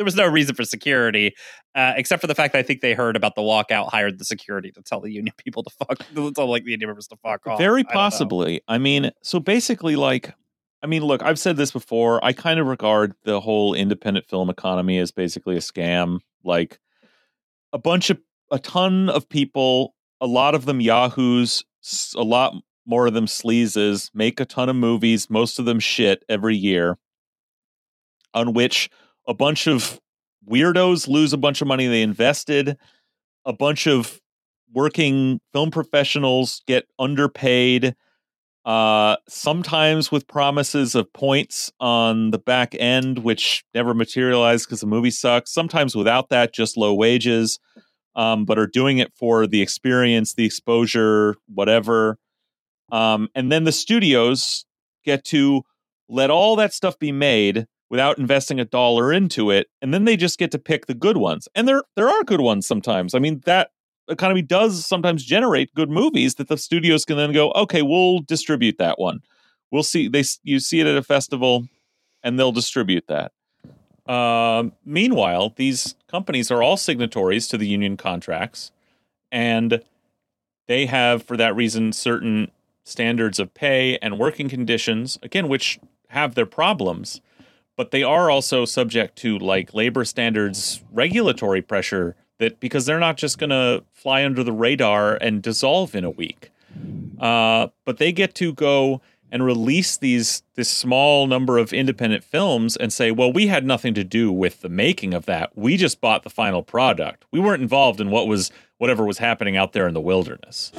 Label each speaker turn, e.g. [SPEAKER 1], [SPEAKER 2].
[SPEAKER 1] there was no reason for security, uh, except for the fact that I think they heard about the walkout, hired the security to tell the union people to fuck, to tell like the union members to fuck off.
[SPEAKER 2] Very
[SPEAKER 1] I
[SPEAKER 2] possibly. I, mean, so basically, like, I mean, look, I've said this before. I kind of regard the whole independent film economy as basically a scam. Like, a bunch of, a ton of people, a lot of them yahoos, a lot more of them sleazes, make a ton of movies, most of them shit every year, on which a bunch of weirdos lose a bunch of money they invested, a bunch of working film professionals get underpaid, uh, sometimes with promises of points on the back end, which never materialize because the movie sucks, sometimes without that, just low wages. Um, but are doing it for the experience, the exposure, whatever. Um, and then the studios get to let all that stuff be made without investing a dollar into it, and then they just get to pick the good ones. And there there are good ones sometimes. I mean, that economy does sometimes generate good movies that the studios can then go, okay, we'll distribute that one. We'll see they you see it at a festival, and they'll distribute that. Uh, meanwhile, these companies are all signatories to the union contracts, and they have, for that reason, certain standards of pay and working conditions, again, which have their problems, but they are also subject to like labor standards regulatory pressure that because they're not just going to fly under the radar and dissolve in a week. Uh, but they get to go and release these this small number of independent films and say, well, we had nothing to do with the making of that. We just bought the final product. We weren't involved in what was whatever was happening out there in the wilderness.